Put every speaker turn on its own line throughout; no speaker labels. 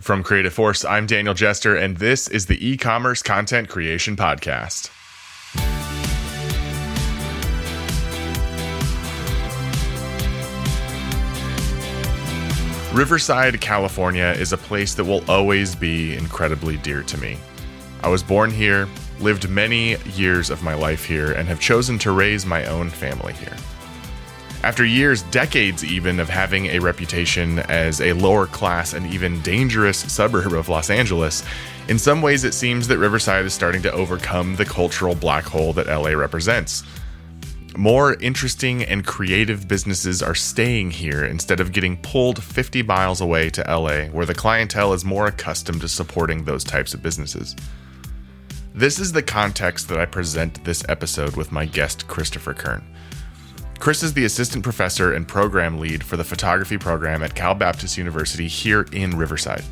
From Creative Force, I'm Daniel Jester, and this is the e commerce content creation podcast. Riverside, California is a place that will always be incredibly dear to me. I was born here, lived many years of my life here, and have chosen to raise my own family here. After years, decades even, of having a reputation as a lower class and even dangerous suburb of Los Angeles, in some ways it seems that Riverside is starting to overcome the cultural black hole that LA represents. More interesting and creative businesses are staying here instead of getting pulled 50 miles away to LA, where the clientele is more accustomed to supporting those types of businesses. This is the context that I present this episode with my guest, Christopher Kern. Chris is the assistant professor and program lead for the photography program at Cal Baptist University here in Riverside.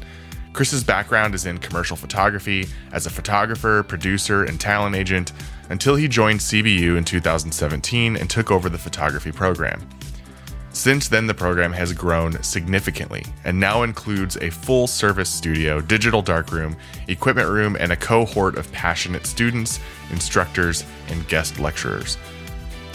Chris's background is in commercial photography as a photographer, producer, and talent agent until he joined CBU in 2017 and took over the photography program. Since then, the program has grown significantly and now includes a full service studio, digital darkroom, equipment room, and a cohort of passionate students, instructors, and guest lecturers.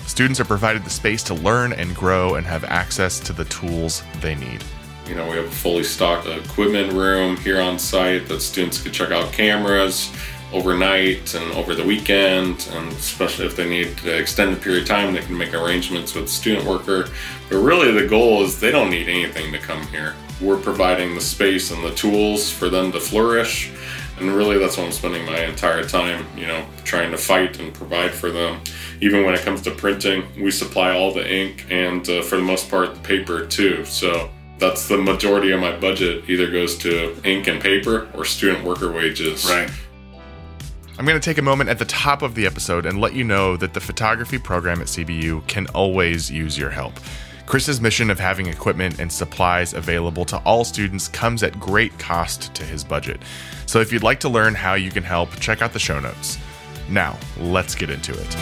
Students are provided the space to learn and grow and have access to the tools they need.
You know, we have a fully stocked equipment room here on site that students can check out cameras overnight and over the weekend, and especially if they need an extended period of time, they can make arrangements with student worker. But really, the goal is they don't need anything to come here. We're providing the space and the tools for them to flourish. And really, that's what I'm spending my entire time, you know, trying to fight and provide for them even when it comes to printing, we supply all the ink and uh, for the most part the paper too. So that's the majority of my budget either goes to ink and paper or student worker wages.
Right. I'm going to take a moment at the top of the episode and let you know that the photography program at CBU can always use your help. Chris's mission of having equipment and supplies available to all students comes at great cost to his budget. So if you'd like to learn how you can help, check out the show notes. Now, let's get into it.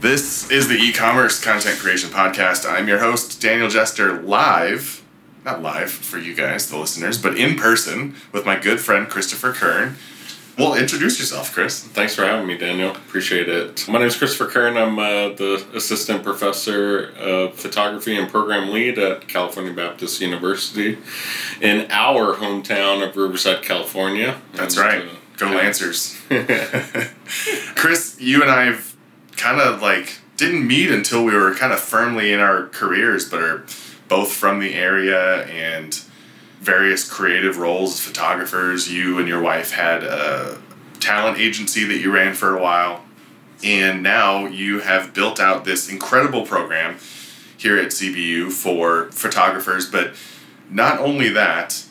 This is the e commerce content creation podcast. I'm your host, Daniel Jester, live, not live for you guys, the listeners, but in person with my good friend Christopher Kern. Well, introduce yourself, Chris.
Thanks for having me, Daniel. Appreciate it. My name is Christopher Kern. I'm uh, the assistant professor of photography and program lead at California Baptist University in our hometown of Riverside, California.
That's and, right. Uh, Go Lancers. Chris, you and I have kind of like didn't meet until we were kind of firmly in our careers, but are both from the area and various creative roles as photographers. You and your wife had a talent agency that you ran for a while, and now you have built out this incredible program here at CBU for photographers. But not only that,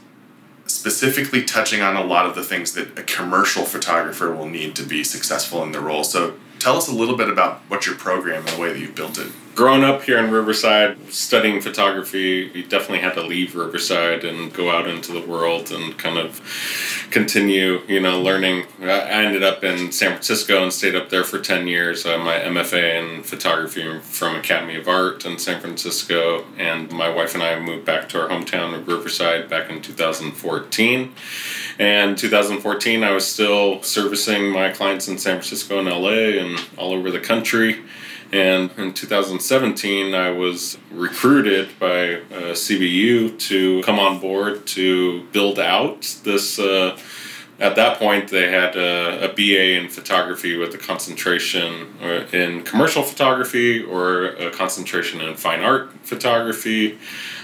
specifically touching on a lot of the things that a commercial photographer will need to be successful in their role. So Tell us a little bit about what your program and the way that you've built it.
Growing up here in Riverside, studying photography, you definitely had to leave Riverside and go out into the world and kind of continue, you know, learning. I ended up in San Francisco and stayed up there for 10 years. Uh, my MFA in photography from Academy of Art in San Francisco. And my wife and I moved back to our hometown of Riverside back in 2014 and 2014, I was still servicing my clients in San Francisco and LA and all over the country. And in 2017, I was recruited by uh, CBU to come on board to build out this. Uh, at that point, they had a, a, BA in photography with a concentration in commercial photography or a concentration in fine art photography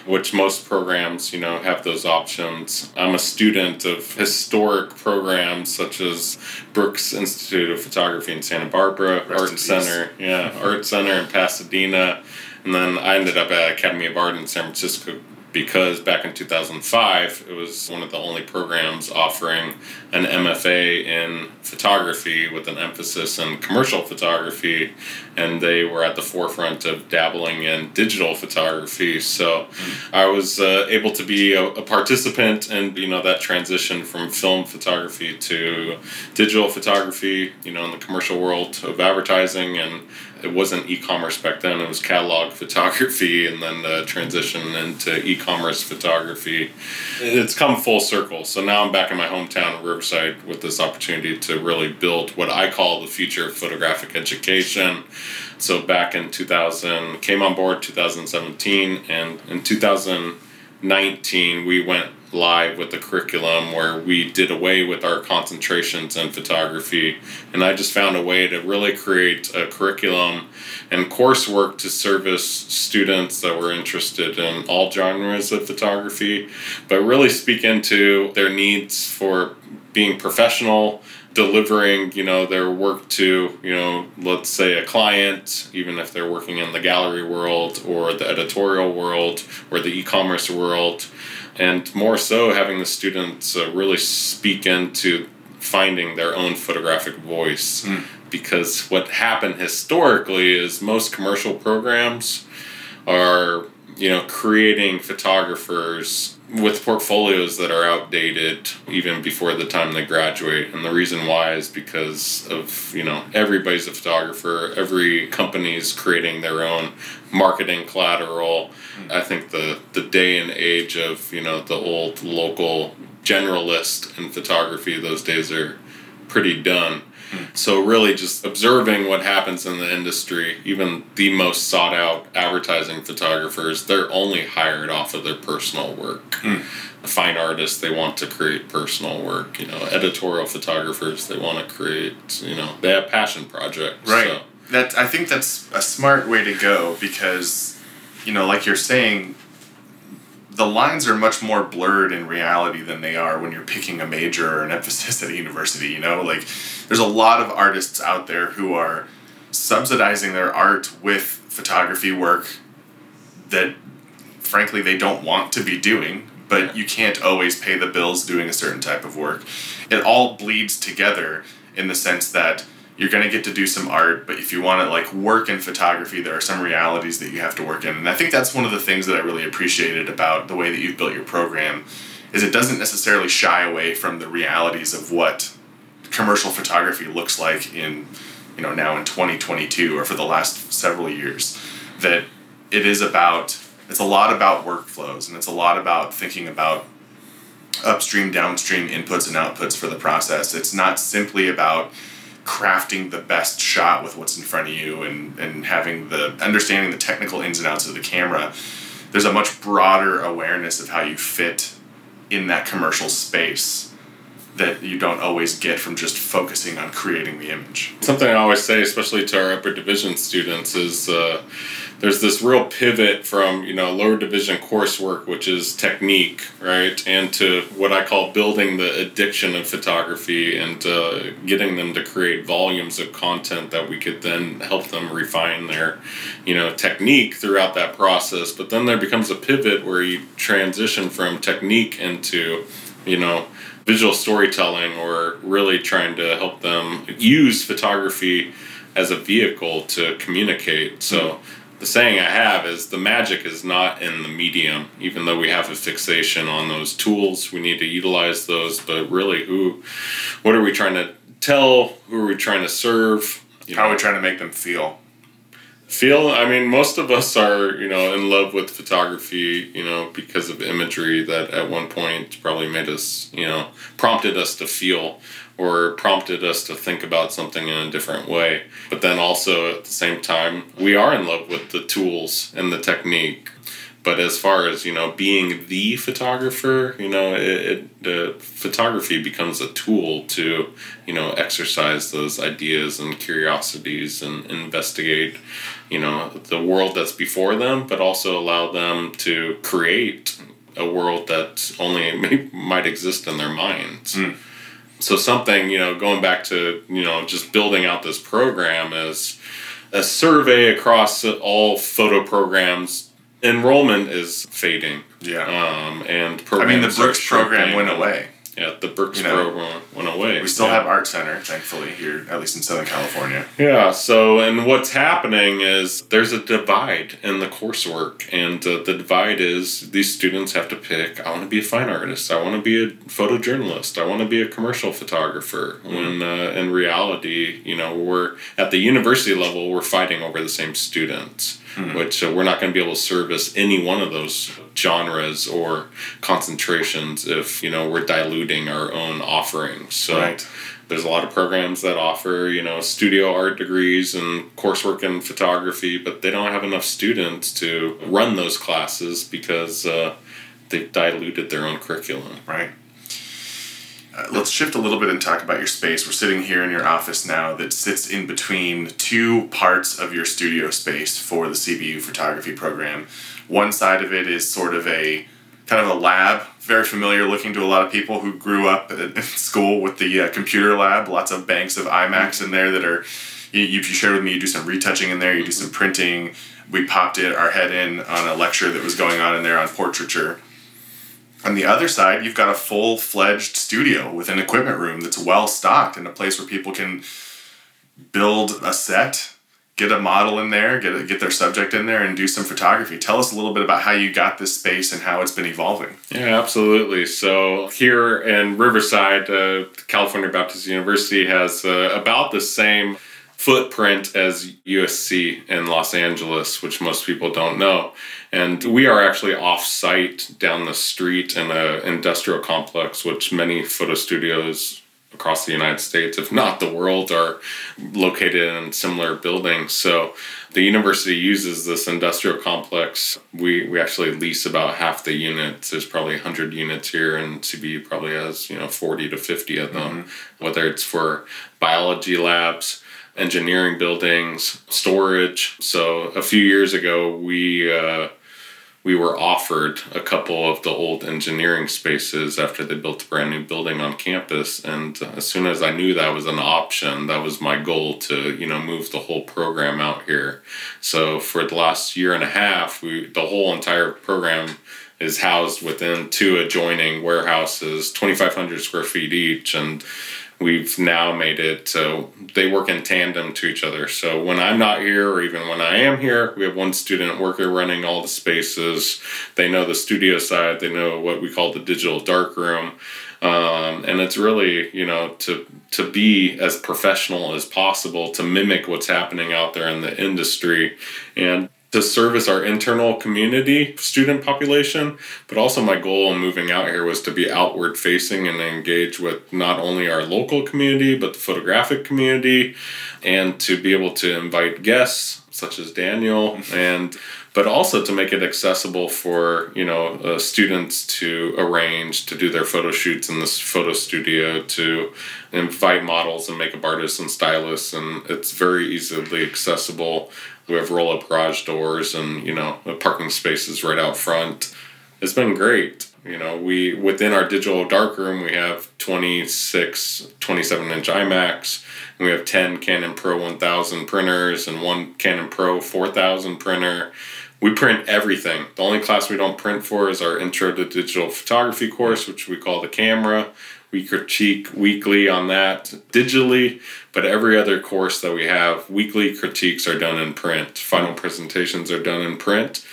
which most programs, you know, have those options. I'm a student of historic programs such as Brooks Institute of Photography in Santa Barbara, Rest Art Center, yeah, Art Center in Pasadena, and then I ended up at Academy of Art in San Francisco because back in 2005 it was one of the only programs offering an MFA in photography with an emphasis in commercial photography and they were at the forefront of dabbling in digital photography so mm. I was uh, able to be a, a, participant in you know that transition from film photography to digital photography you know in the commercial world of advertising and it wasn't e-commerce back then. It was catalog photography, and then the transition into e-commerce photography. It's come full circle. So now I'm back in my hometown of Riverside with this opportunity to really build what I call the future of photographic education. So back in 2000, came on board 2017, and in 2019 we went live with the curriculum where we did away with our concentrations in photography. And i just found a way to really create a curriculum and coursework to service students that were interested in all genres of photography but really speak into their needs for being professional delivering you know their work to you know let's say a client even if they're working in the gallery world or the editorial world or the e-commerce world and more so having the students uh, really speak into finding their own photographic voice mm. because what happened historically is most commercial programs are you know creating photographers with portfolios that are outdated even before the time they graduate. And the reason why is because of you know everybody's a photographer. Every company's creating their own marketing collateral. Mm-hmm. i think the the day and age of you know the old local generalist in photography those days are pretty done so really just observing what happens in the industry, even the most sought out advertising photographers, they're only hired off of their personal work. Mm. Fine artists, they want to create personal work. You know, editorial photographers, they want to create. You know, they have passion projects.
Right. So. That I think that's a smart way to go because, you know, like you're saying, the lines are much more blurred in reality than they are when you're picking a major or an emphasis at a university. You know, like there's a lot of artists out there who are subsidizing their art with photography work that frankly they don't want to be doing but you can't always pay the bills doing a certain type of work it all bleeds together in the sense that you're going to get to do some art but if you want to like work in photography there are some realities that you have to work in. And i think that's one of the things that i really appreciated about the way that you've built your program is it doesn't necessarily shy away from the realities of what commercial photography looks like in you know now in 2022 or for the last several years. That it is about it's a lot about workflows and it's a lot about thinking about upstream downstream inputs and outputs for the process. It's not simply about crafting the best shot with what's in front of you and, and having the understanding the technical ins and outs of the camera there's a much broader awareness of how you fit in that commercial space that you don't always get from just focusing on creating the image.
Something I always say, especially to our upper division students, is uh, there's this real pivot from you know lower division coursework, which is technique, right, and to what I call building the addiction of photography and uh, getting them to create volumes of content that we could then help them refine their you know technique throughout that process. But then there becomes a pivot where you transition from technique into you know visual storytelling or really trying to help them use photography as a vehicle to communicate. So mm-hmm. the saying I have is the magic is not in the medium, even though we have a fixation on those tools. We need to utilize those, but really, who, what are we trying to tell? Who are we trying to serve?
You How know? are we trying to make them feel?
Feel i mean most of us are you know in love with photography you know because of imagery that at one point probably made us you know prompted us to feel or prompted us to think about something in a different way. But then also at the same time we are in love with the tools and the technique but as far as you know being the photographer you know it, it, the photography becomes a tool to you know exercise those ideas and curiosities and investigate you know the world that's before them but also allow them to create a world that only may, might exist in their minds mm. so something you know going back to you know just building out this program is a survey across all photo programs enrollment is fading.
Yeah.
Um, and
I mean, the Brooks program went away.
Yeah, the Brooks
You know,
program went away.
We still
Yeah.
have Art Center, thankfully, here, at least in Southern California.
Yeah, so and what's happening is there's a divide in the coursework, and uh, the divide is these students have to pick I want to be a fine artist, I want to be a photojournalist, I want to be a commercial photographer. When uh, in reality, you know, we're at the university level, we're fighting over the same students, which uh, we're not going to be able to service any one of those genres or concentrations if, you know, we're diluting our own offerings. So
Right.
there's a lot of programs that offer you know studio art degrees and coursework in photography but they don't have enough students to run those classes because uh, they've diluted their own curriculum
Right. Uh, let's shift a little bit and talk about your space. We're sitting here in your office now that sits in between two parts of your studio space for the CBU photography program. One side of it is sort of a kind of a lab, very familiar looking to a lot of people who grew up at school with the uh, computer lab. Lots of banks of iMacs in there that are. You, you shared with me you do some retouching in there, you do some printing. We popped it our head in on a lecture that was going on in there on portraiture. On the other side, you've got a full fledged studio with an equipment room that's well stocked and a place where people can build a set, get a model in there, get a, get their subject in there, and do some photography. Tell us a little bit about how you got this space and how it's been evolving.
yeah absolutely so here in riverside uh, california baptist university has uh, about the same footprint as usc in los angeles which most people don't know and we are actually off site down the street in an industrial complex which many photo studios across the United States, if not the world, are located in similar buildings. So the university uses this industrial complex. We, we actually lease about half the units. There's probably 100 units here, and CBU probably has you know 40 to 50 of them, whether it's for biology labs. Engineering buildings, storage. So a few years ago, we uh, we were offered a couple of the old engineering spaces after they built a brand new building on campus. And uh, as soon as i knew that was an option that was my goal to you know move the whole program out here. So for the last year and a half we the whole entire program is housed within two adjoining warehouses 2500 square feet each. And we've now made it so they work in tandem to each other. So when I'm not here, or even when I am here, we have one student worker running all the spaces. They know the studio side, they know what we call the digital dark room. Um, and it's really, you know, to to be as professional as possible to mimic what's happening out there in the industry and to service our internal community student population but also my goal in moving out here was to be outward facing and engage with not only our local community but the photographic community and to be able to invite guests such as daniel and but also to make it accessible for you know uh, students to arrange to do their photo shoots in this photo studio to invite models and makeup artists and stylists and it's very easily accessible we have roll up garage doors and you know the parking spaces right out front. It's been great. You know we within our digital darkroom we have 26 27 inch iMacs and we have 10 canon pro 1000 printers and one canon pro 4000 printer. We print everything. The only class we don't print for is our intro to digital photography course which we call the camera we critique weekly on that digitally but every other course that we have weekly critiques are done in print. Final presentations are done in print.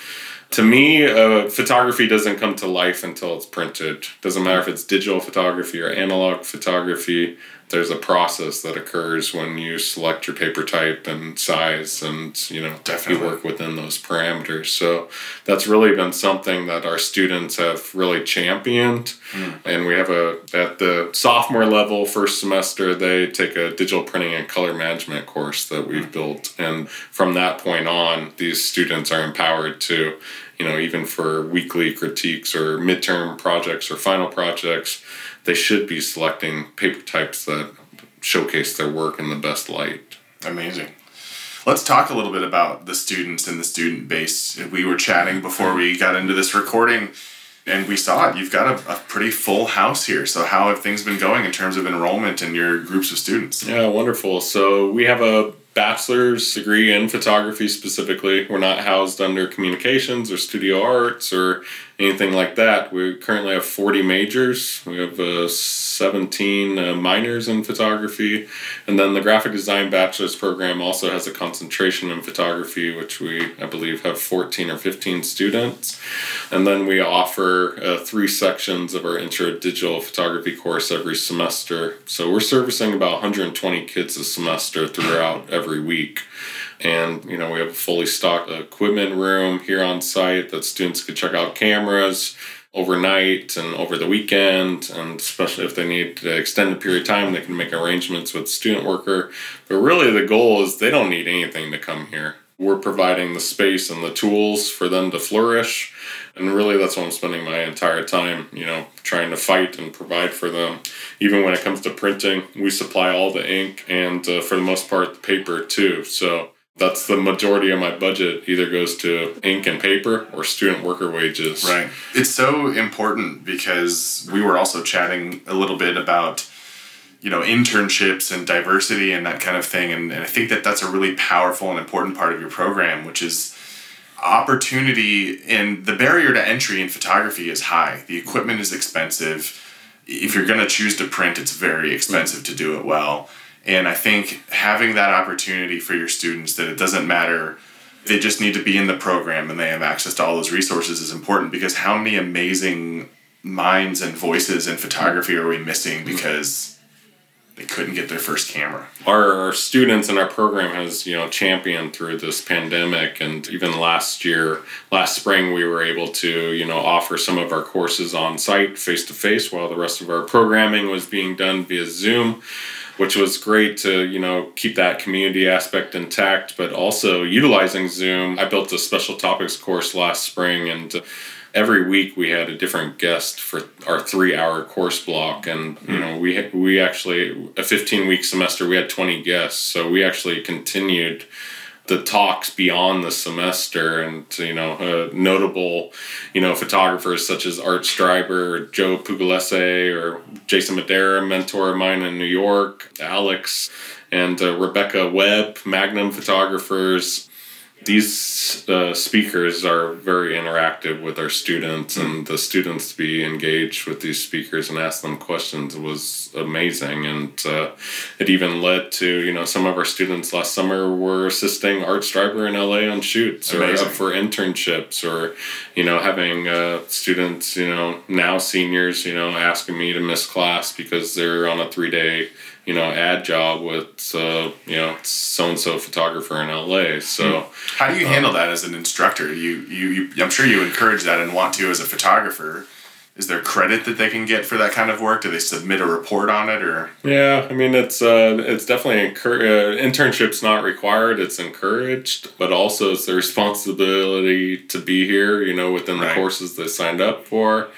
To me uh, photography doesn't come to life until it's printed. Doesn't matter if it's digital photography or analog photography there's a process that occurs when you select your paper type and size and you know
Definitely.
you work within those parameters. So that's really been something that our students have really championed. Hmm. And we have a at the sophomore level first semester they take a digital printing and color management course that we've hmm. built. And from that point on these students are empowered to you know even for weekly critiques or midterm projects or final projects they should be selecting paper types that showcase their work in the best light
Amazing. Let's talk a little bit about the students and the student base. We were chatting before we got into this recording, and we saw it. You've got a, a pretty full house here. So, how have things been going in terms of enrollment and your groups of students?
Yeah, wonderful. So we have a bachelor's degree in photography specifically. We're not housed under communications or studio arts or anything like that. We currently have 40 majors. We have uh, 17 uh, minors in photography. And then the graphic design bachelor's program also has a concentration in photography, which we, I believe, have 14 or 15 students. And then we offer uh, three sections of our intro digital photography course every semester. So we're servicing about 120 kids a semester throughout every week and you know we have a fully stocked equipment room here on site that students could check out cameras overnight and over the weekend. And especially if they need to extend period of time they can make arrangements with student worker. But really the goal is they don't need anything to come here. We're providing the space and the tools for them to flourish. And really that's what i'm spending my entire time you know trying to fight and provide for them. Even when it comes to printing we supply all the ink and uh, for the most part the paper too. So that's the majority of my budget either goes to ink and paper or student worker wages.
Right. It's so important because we were also chatting a little bit about you know internships and diversity and that kind of thing and, and I think that that's a really powerful and important part of your program which is opportunity and the barrier to entry in photography is high. The equipment is expensive. If you're going to choose to print it's very expensive to do it well and I think having that opportunity for your students that it doesn't matter, they just need to be in the program and they have access to all those resources is important because how many amazing minds and voices in photography are we missing mm-hmm. because they couldn't get their first camera.
Our, our, students in our program has you know championed through this pandemic, and even last year, last spring, we were able to you know offer some of our courses on site, face to face, while the rest of our programming was being done via Zoom which was great to you know keep that community aspect intact but also utilizing zoom. I built a special topics course last spring and every week we had a different guest for our three hour course block. And you hmm. know we we actually a 15 week semester we had 20 guests. So we actually continued the talks beyond the semester and you know uh, notable you know photographers such as art streiber joe pugliese or jason madara mentor of mine in new york alex and uh, rebecca webb magnum photographers these uh, speakers are very interactive with our students, and the students to be engaged with these speakers and ask them questions was amazing. And uh, it even led to you know some of our students last summer were assisting Art Streiber in LA on shoots amazing. or for internships, or you know having uh, students you know now seniors you know asking me to miss class because they're on a three day you know ad job with uh, you know so and so photographer in LA. So
hmm. how do you handle um, that as an instructor? You, you you I'm sure you encourage that and want to as a photographer. Is there credit that they can get for that kind of work? Do they submit a report on it or?
Yeah, I mean it's uh, it's definitely encouraged. Uh, internship's not required; it's encouraged, but also it's the responsibility to be here. You know, within the right. courses they signed up for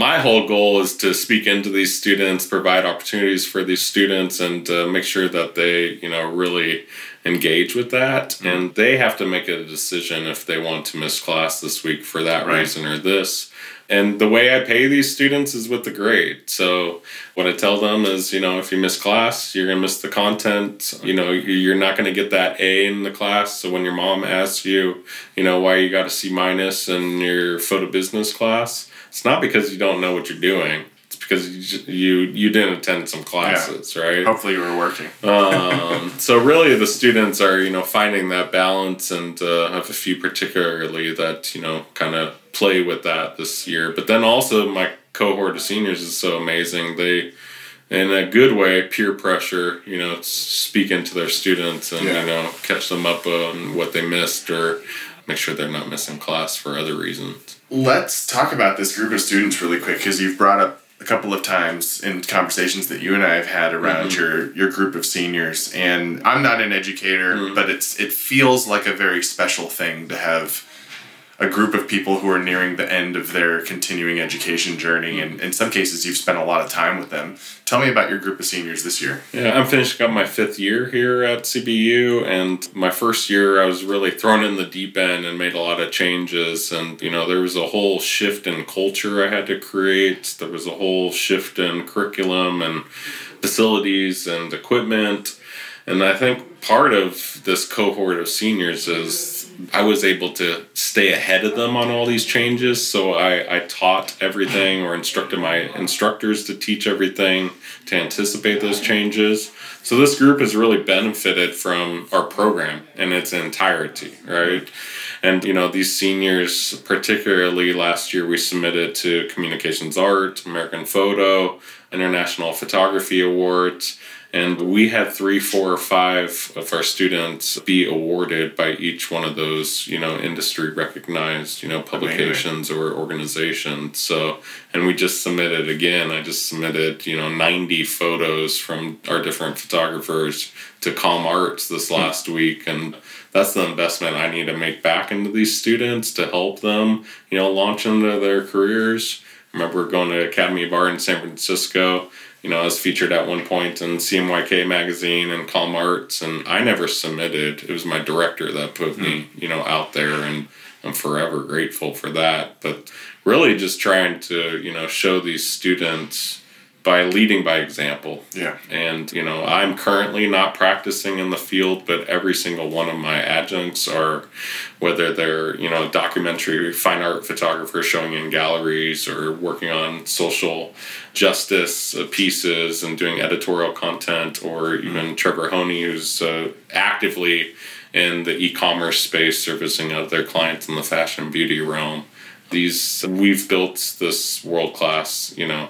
my whole goal is to speak into these students, provide opportunities for these students, and uh, make sure that they, you know, really engage with that. Mm-hmm. And they have to make a decision if they want to miss class this week for that right. reason or this. And the way I pay these students is with the grade. So what I tell them is, you know, if you miss class, you're gonna miss the content. You know, you're not gonna get that A in the class. So when your mom asks you, you know, why you got a C minus in your photo business class, it's not because you don't know what you're doing. It's because you you, you didn't attend some classes, yeah. right?
Hopefully, you were working.
um, so really, the students are you know finding that balance, and uh, have a few particularly that you know kind of play with that this year. But then also my cohort of seniors is so amazing. They in a good way, peer pressure, you know, speak into their students and, yeah. you know, catch them up on what they missed or make sure they're not missing class for other reasons.
Let's talk about this group of students really quick because you've brought up a couple of times in conversations that you and I have had around mm-hmm. your your group of seniors and I'm not an educator mm-hmm. but it's it feels like a very special thing to have a group of people who are nearing the end of their continuing education journey and in some cases you've spent a lot of time with them. Tell me about your group of seniors this year.
Yeah i'm finishing up my fifth year here at cbu and my first year i was really thrown in the deep end and made a lot of changes and you know there was a whole shift in culture i had to create. There was a whole shift in curriculum and facilities and equipment And I think part of this cohort of seniors is I was able to stay ahead of them on all these changes. So I, I taught everything or instructed my instructors to teach everything to anticipate those changes. So this group has really benefited from our program in its entirety, right? And you know, these seniors, particularly last year, we submitted to Communication Arts, American Photo, International Photography Awards and we had three, four, or five of our students be awarded by each one of those, you know, industry recognized, you know, publications Amazing. or organizations. So, and we just submitted again, I just submitted, you know, 90 photos from our different photographers to Comm Arts this hmm. last week. And that's the investment I need to make back into these students to help them, you know, launch into their careers. I remember going to Academy of Art in San Francisco you know, I was featured at one point in CMYK magazine and Comm Arts, and I never submitted. It was my director that put mm-hmm. me, you know, out there, and I'm forever grateful for that. But really, just trying to, you know, show these students by leading by example.
Yeah.
And, you know, I'm currently not practicing in the field, but every single one of my adjuncts are, whether they're, you know, documentary fine art photographers showing in galleries or working on social justice uh, pieces and doing editorial content, or even mm-hmm. Trevor Honey, who's uh, actively in the e commerce space servicing other clients in the fashion beauty realm. These, we've built this world class, you know,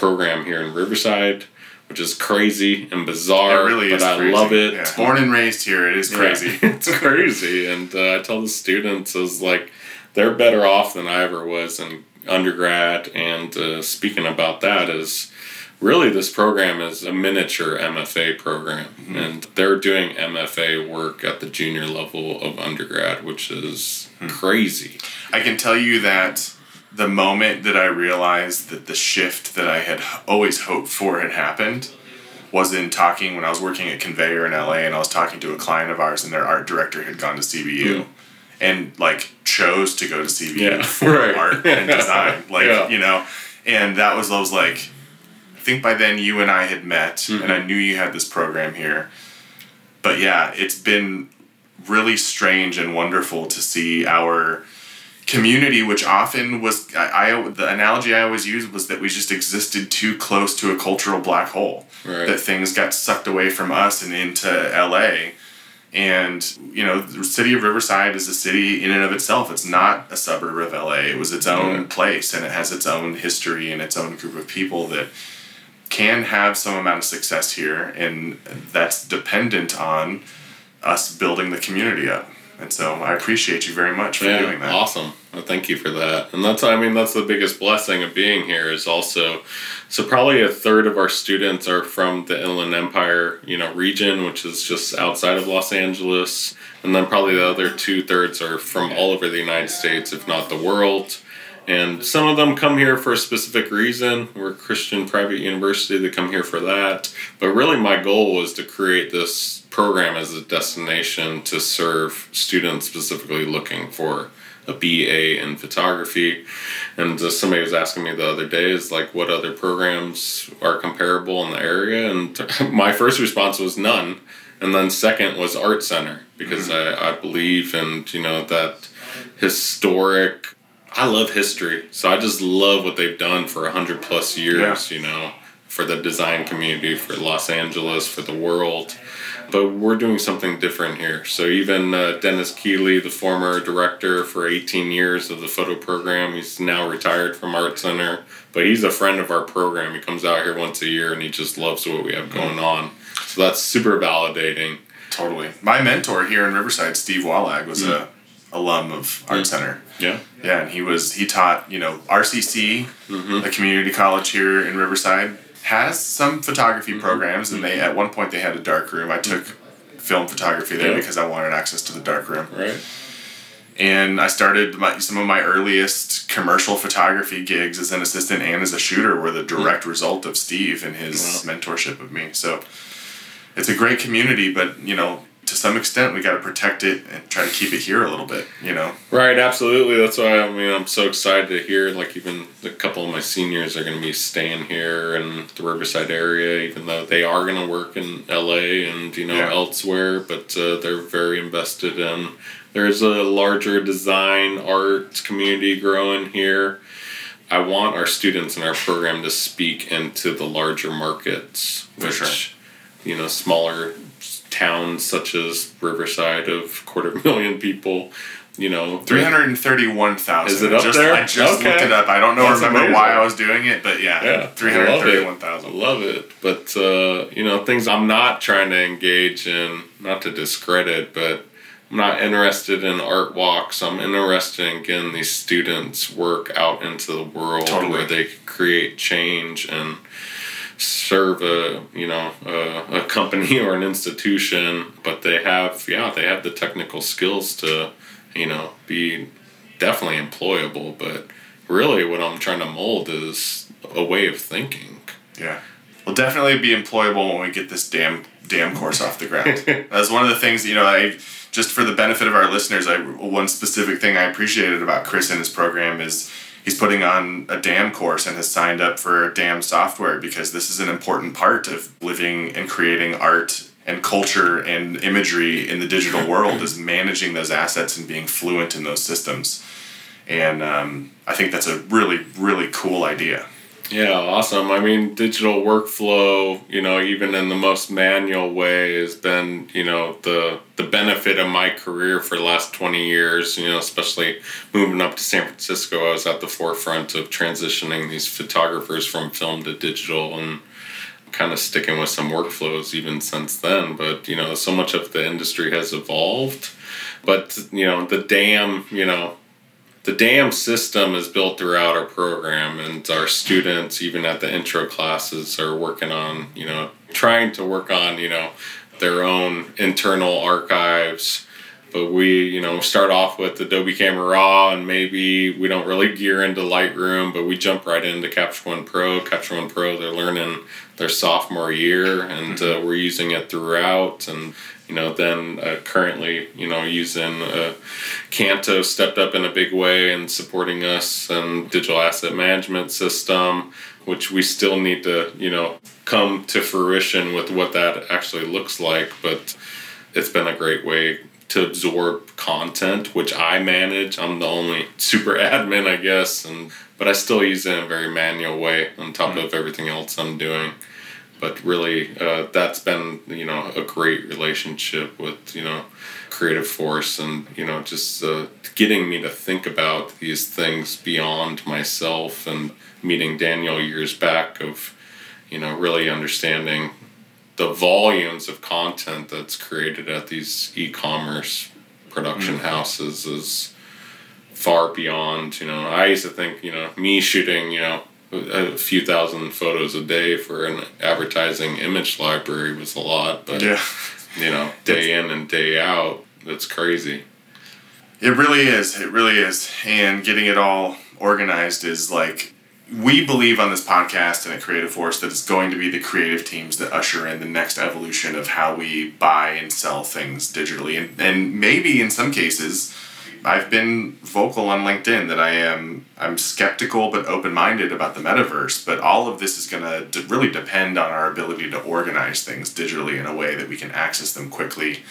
program here in Riverside, which is crazy and bizarre. It really but I
crazy.
love it.
Yeah. Born and raised here, it is crazy.
Yeah, it's crazy, and uh, I tell the students is like they're better off than I ever was in undergrad. And uh, speaking about that is really this program is a miniature MFA program, mm-hmm. and they're doing MFA work at the junior level of undergrad, which is mm-hmm. crazy.
I can tell you that the moment that I realized that the shift that I had always hoped for had happened was in talking when I was working at Conveyor in LA and I was talking to a client of ours and their art director had gone to CBU mm. and like chose to go to CBU yeah, for right. art and design. Like, yeah. you know, and that was, I was like, I think by then you and I had met mm-hmm. and I knew you had this program here. But yeah, it's been really strange and wonderful to see our community, which often was I, I, the analogy I always used was that we just existed too close to a cultural black hole. Right. That things got sucked away from us and into LA. And you know, the city of Riverside is a city in and of itself. It's not a suburb of LA. It was its own place, and it has its own history and its own group of people that can have some amount of success here, and that's dependent on us building the community up. And so I appreciate you very much for yeah, doing that.
Awesome. Well, thank you for that. And that's, I mean, that's the biggest blessing of being here is also, so probably a third of our students are from the Inland Empire, you know, region, which is just outside of Los Angeles. And then probably the other two thirds are from all over the United States, if not the world. And some of them come here for a specific reason. We're a Christian private university, they come here for that. But really, my goal was to create this program as a destination to serve students specifically looking for a BA in photography. And uh, somebody was asking me the other day, is like, what other programs are comparable in the area? And my first response was none. And then second was Art Center, because mm-hmm. I, I believe in, you know, that historic I love history, so I just love what they've done for a hundred plus years. Yeah. You know, for the design community, for Los Angeles, for the world. But we're doing something different here. So even uh, Dennis Keeley, the former director for 18 years of the photo program, he's now retired from Art Center. But he's a friend of our program. He comes out here once a year, and he just loves what we have going on. So that's super validating.
Totally. My mentor here in Riverside, Steve Wallag, was mm. a alum of Art. Center.
Yeah.
Yeah, and he was he taught you know RCC, mm-hmm. a community college here in Riverside, has some photography mm-hmm. programs, and they at one point they had a dark room. I took film photography there yeah. because I wanted access to the dark room.
Right.
And I started my, some of my earliest commercial photography gigs as an assistant and as a shooter were the direct mm-hmm. result of Steve and his wow. mentorship of me. So it's a great community, but you know to some extent we got to protect it and try to keep it here a little bit. You know.
Right, absolutely. That's why I mean I'm so excited to hear. Like even a couple of my seniors are going to be staying here in the Riverside area, even though they are going to work in L.A. and you know
Yeah.
elsewhere. But uh, they're very invested in. There's a larger design art community growing here. I want our students in our program to speak into the larger markets,
For
which
sure.
you know smaller towns such as Riverside of quarter million people. You know,
Three hundred and thirty-one thousand.
Is it up
just,
there?
I just
Okay.
looked it up. I don't know
That's
remember
amazing.
why I was doing it, but yeah,
Yeah,
three hundred
I love it.
thirty-one
I
thousand.
love it, but uh, you know, things I'm not trying to engage in, not to discredit, but I'm not interested in art walks. I'm interested in getting these students work out into the world
Totally.
where they create change and serve a you know a, a company or an institution, but they have yeah they have the technical skills to you know be definitely employable, but really what I'm trying to mold is a way of thinking.
Yeah. We'll definitely be employable when we get this damn damn course off the ground. That's one of the things you know. I just for the benefit of our listeners, I one specific thing I appreciated about Chris and his program is he's putting on a DAM course and has signed up for DAM software because this is an important part of living and creating art and culture and imagery in the digital world is managing those assets and being fluent in those systems. And um, I think that's a really, really cool idea.
Yeah, awesome. I mean, digital workflow, you know, even in the most manual way, has been, you know, the the benefit of my career for the last twenty years. You know, especially moving up to San Francisco, I was at the forefront of transitioning these photographers from film to digital, and kind of sticking with some workflows even since then. But you know, so much of the industry has evolved. But you know, the DAM, you know, the DAM system is built throughout our program, and our students, even at the intro classes, are working on, you know, trying to work on, you know, their own internal archives. But we, you know, start off with Adobe Camera Raw, and maybe we don't really gear into Lightroom, but we jump right into Capture One Pro. Capture One Pro, they're learning their sophomore year, and uh, we're using it throughout. And you know, then uh, currently, you know, using uh, Canto stepped up in a big way and supporting us and digital asset management system, which we still need to, you know, come to fruition with what that actually looks like. But it's been a great way to absorb content, which I manage. I'm the only super admin, I guess, and but I still use it in a very manual way on top of everything else I'm doing but really uh, that's been you know a great relationship with you know creative force and you know just uh, getting me to think about these things beyond myself and meeting daniel years back of you know really understanding the volumes of content that's created at these e-commerce production mm-hmm. houses is far beyond you know i used to think you know me shooting you know a few thousand photos a day for an advertising image library was a lot but
Yeah.
you know day in and day out that's crazy
It really is. It really is. And getting it all organized is like we believe on this podcast and at Creative Force that it's going to be the creative teams that usher in the next evolution of how we buy and sell things digitally. And, and maybe in some cases, I've been vocal on LinkedIn that I am I'm skeptical but open minded about the metaverse. But all of this is going to de- really depend on our ability to organize things digitally in a way that we can access them quickly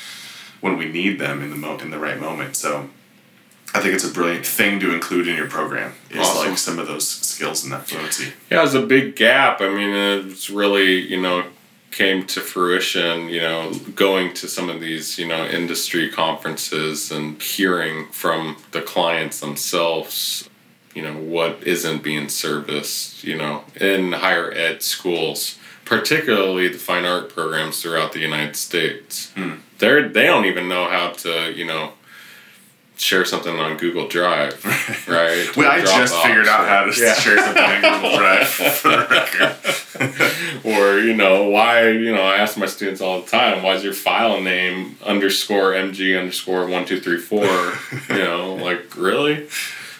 when we need them in the mo- in the right moment. So I think it's a brilliant thing to include in your program. Is
Awesome.
like some of those skills and that fluency.
Yeah, it was a big gap. I mean, it's really, you know, came to fruition, you know, going to some of these, you know, industry conferences and hearing from the clients themselves, you know, what isn't being serviced, you know, in higher ed schools, particularly the fine art programs throughout the United States. Hmm. They're, they don't even know how to, you know, share something on Google Drive, right?
Well, I just figured out
or-
how to
Yeah.
share something on Google Drive for the record.
or you know why you know i ask my students all the time why is your file name underscore mg underscore one two three four you know like really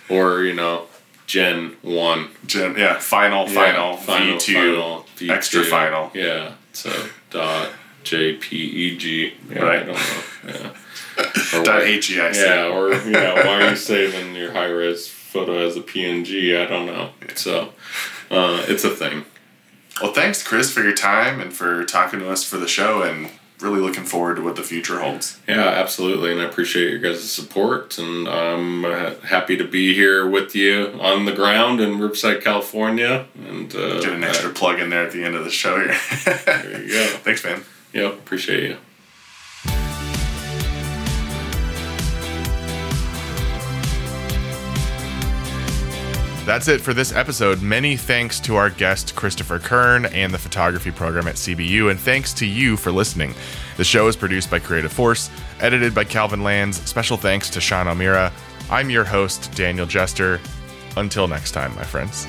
or you know gen 1
Gen, yeah, final,
Yeah,
final,
final
V2,
final, V2,
extra final.
yeah so dot JPEG. Yeah,
Right.
I don't know. Yeah. Or
Dot HEIC.
Yeah, or you know, why are you saving your high res photo as a PNG? I don't know. So, uh, it's a thing.
Well, thanks, Chris, for your time and for talking to us for the show, and really looking forward to what the future holds.
Yeah, absolutely, and I appreciate your guys' support, and I'm uh, happy to be here with you on the ground in Riverside, California. And uh,
Get an extra plug in there at the end of the show here.
there you go.
Thanks, man.
Yep, appreciate you.
That's it for this episode. Many thanks to our guest, Christopher Kern, and the photography program at CBU, and thanks to you for listening. The show is produced by Creative Force, edited by Calvin Lanz. Special thanks to Sean O'Meara. I'm your host, Daniel Jester. Until next time, my friends.